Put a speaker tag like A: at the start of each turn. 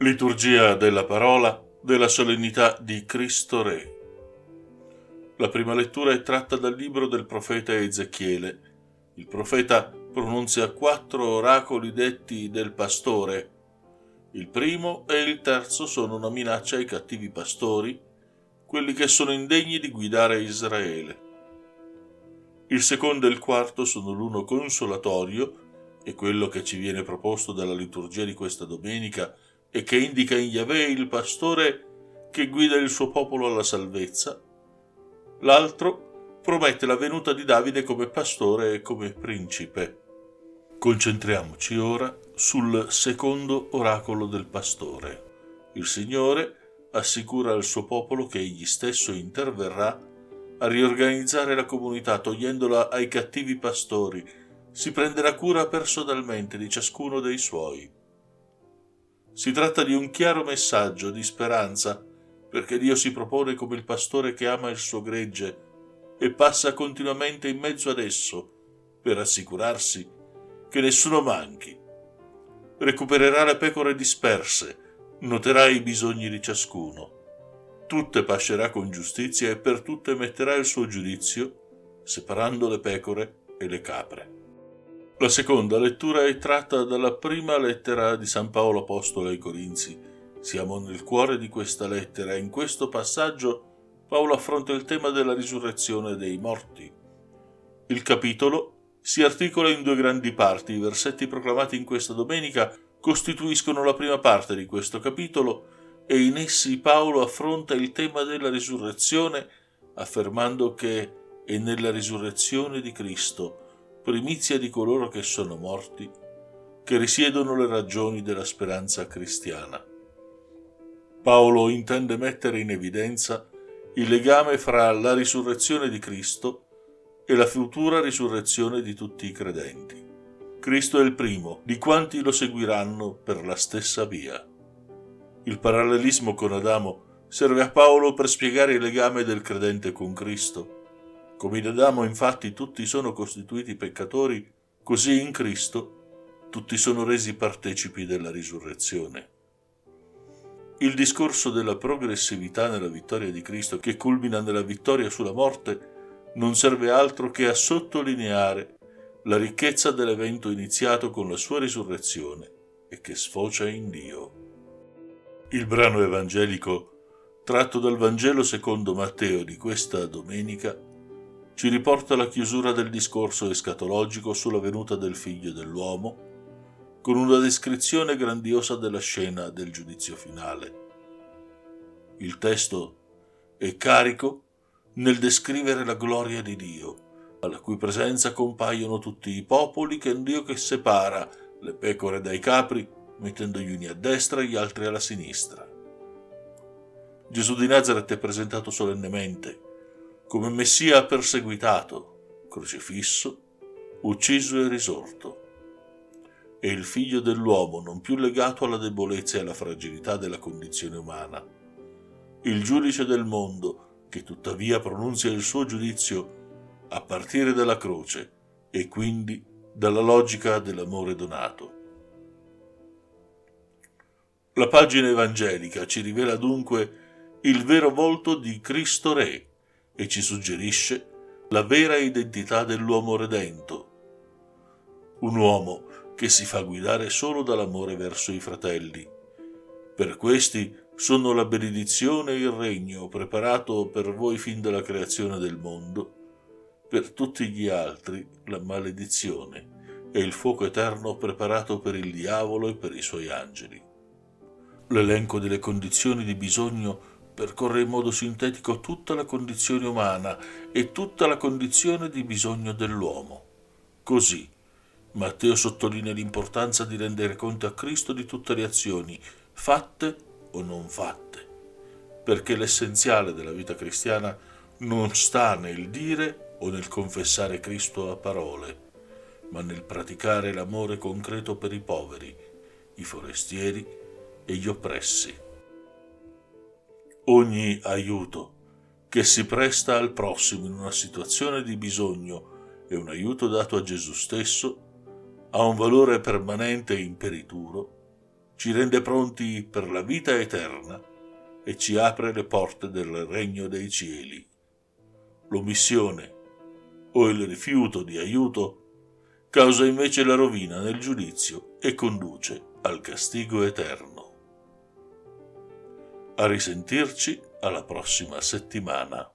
A: Liturgia della parola della solennità di Cristo Re. La prima lettura è tratta dal libro del profeta Ezechiele. Il profeta pronunzia quattro oracoli detti del pastore. Il primo e il terzo sono una minaccia ai cattivi pastori, quelli che sono indegni di guidare Israele. Il secondo e il quarto sono l'uno consolatorio e quello che ci viene proposto dalla liturgia di questa domenica e che indica in Yahweh il pastore che guida il suo popolo alla salvezza. L'altro promette la venuta di Davide come pastore e come principe. Concentriamoci ora sul secondo oracolo del pastore. Il Signore assicura al suo popolo che egli stesso interverrà a riorganizzare la comunità togliendola ai cattivi pastori, si prenderà cura personalmente di ciascuno dei suoi. Si tratta di un chiaro messaggio di speranza, perché Dio si propone come il pastore che ama il suo gregge e passa continuamente in mezzo ad esso per assicurarsi che nessuno manchi. Recupererà le pecore disperse, noterà i bisogni di ciascuno tutte pascerà con giustizia e per tutte metterà il suo giudizio, separando le pecore e le capre. La seconda lettura è tratta dalla prima lettera di San Paolo Apostolo ai Corinzi. Siamo nel cuore di questa lettera e in questo passaggio Paolo affronta il tema della risurrezione dei morti. Il capitolo si articola in due grandi parti. I versetti proclamati in questa domenica costituiscono la prima parte di questo capitolo e in essi Paolo affronta il tema della risurrezione affermando che è nella risurrezione di Cristo, primizia di coloro che sono morti, che risiedono le ragioni della speranza cristiana. Paolo intende mettere in evidenza il legame fra la risurrezione di Cristo e la futura risurrezione di tutti i credenti. Cristo è il primo di quanti lo seguiranno per la stessa via. Il parallelismo con Adamo serve a Paolo per spiegare il legame del credente con Cristo. Come in Adamo infatti tutti sono costituiti peccatori, così in Cristo tutti sono resi partecipi della risurrezione. Il discorso della progressività nella vittoria di Cristo che culmina nella vittoria sulla morte non serve altro che a sottolineare la ricchezza dell'evento iniziato con la sua risurrezione e che sfocia in Dio. Il brano evangelico tratto dal Vangelo secondo Matteo di questa domenica ci riporta la chiusura del discorso escatologico sulla venuta del figlio dell'uomo con una descrizione grandiosa della scena del giudizio finale. Il testo è carico nel descrivere la gloria di Dio, alla cui presenza compaiono tutti i popoli che è Dio che separa le pecore dai capri mettendo gli uni a destra e gli altri alla sinistra. Gesù di Nazareth è presentato solennemente come Messia perseguitato, crocifisso, ucciso e risorto. È il figlio dell'uomo non più legato alla debolezza e alla fragilità della condizione umana. Il giudice del mondo che tuttavia pronunzia il suo giudizio a partire dalla croce e quindi dalla logica dell'amore donato. La pagina evangelica ci rivela dunque il vero volto di Cristo Re e ci suggerisce la vera identità dell'uomo redento. Un uomo che si fa guidare solo dall'amore verso i fratelli. Per questi sono la benedizione e il regno preparato per voi fin dalla creazione del mondo, per tutti gli altri la maledizione e il fuoco eterno preparato per il diavolo e per i suoi angeli. L'elenco delle condizioni di bisogno percorre in modo sintetico tutta la condizione umana e tutta la condizione di bisogno dell'uomo. Così, Matteo sottolinea l'importanza di rendere conto a Cristo di tutte le azioni, fatte o non fatte, perché l'essenziale della vita cristiana non sta nel dire o nel confessare Cristo a parole, ma nel praticare l'amore concreto per i poveri, i forestieri e gli oppressi. Ogni aiuto che si presta al prossimo in una situazione di bisogno e un aiuto dato a Gesù stesso ha un valore permanente e imperituro ci rende pronti per la vita eterna e ci apre le porte del regno dei cieli. L'omissione o il rifiuto di aiuto causa invece la rovina nel giudizio e conduce al castigo eterno. A risentirci alla prossima settimana.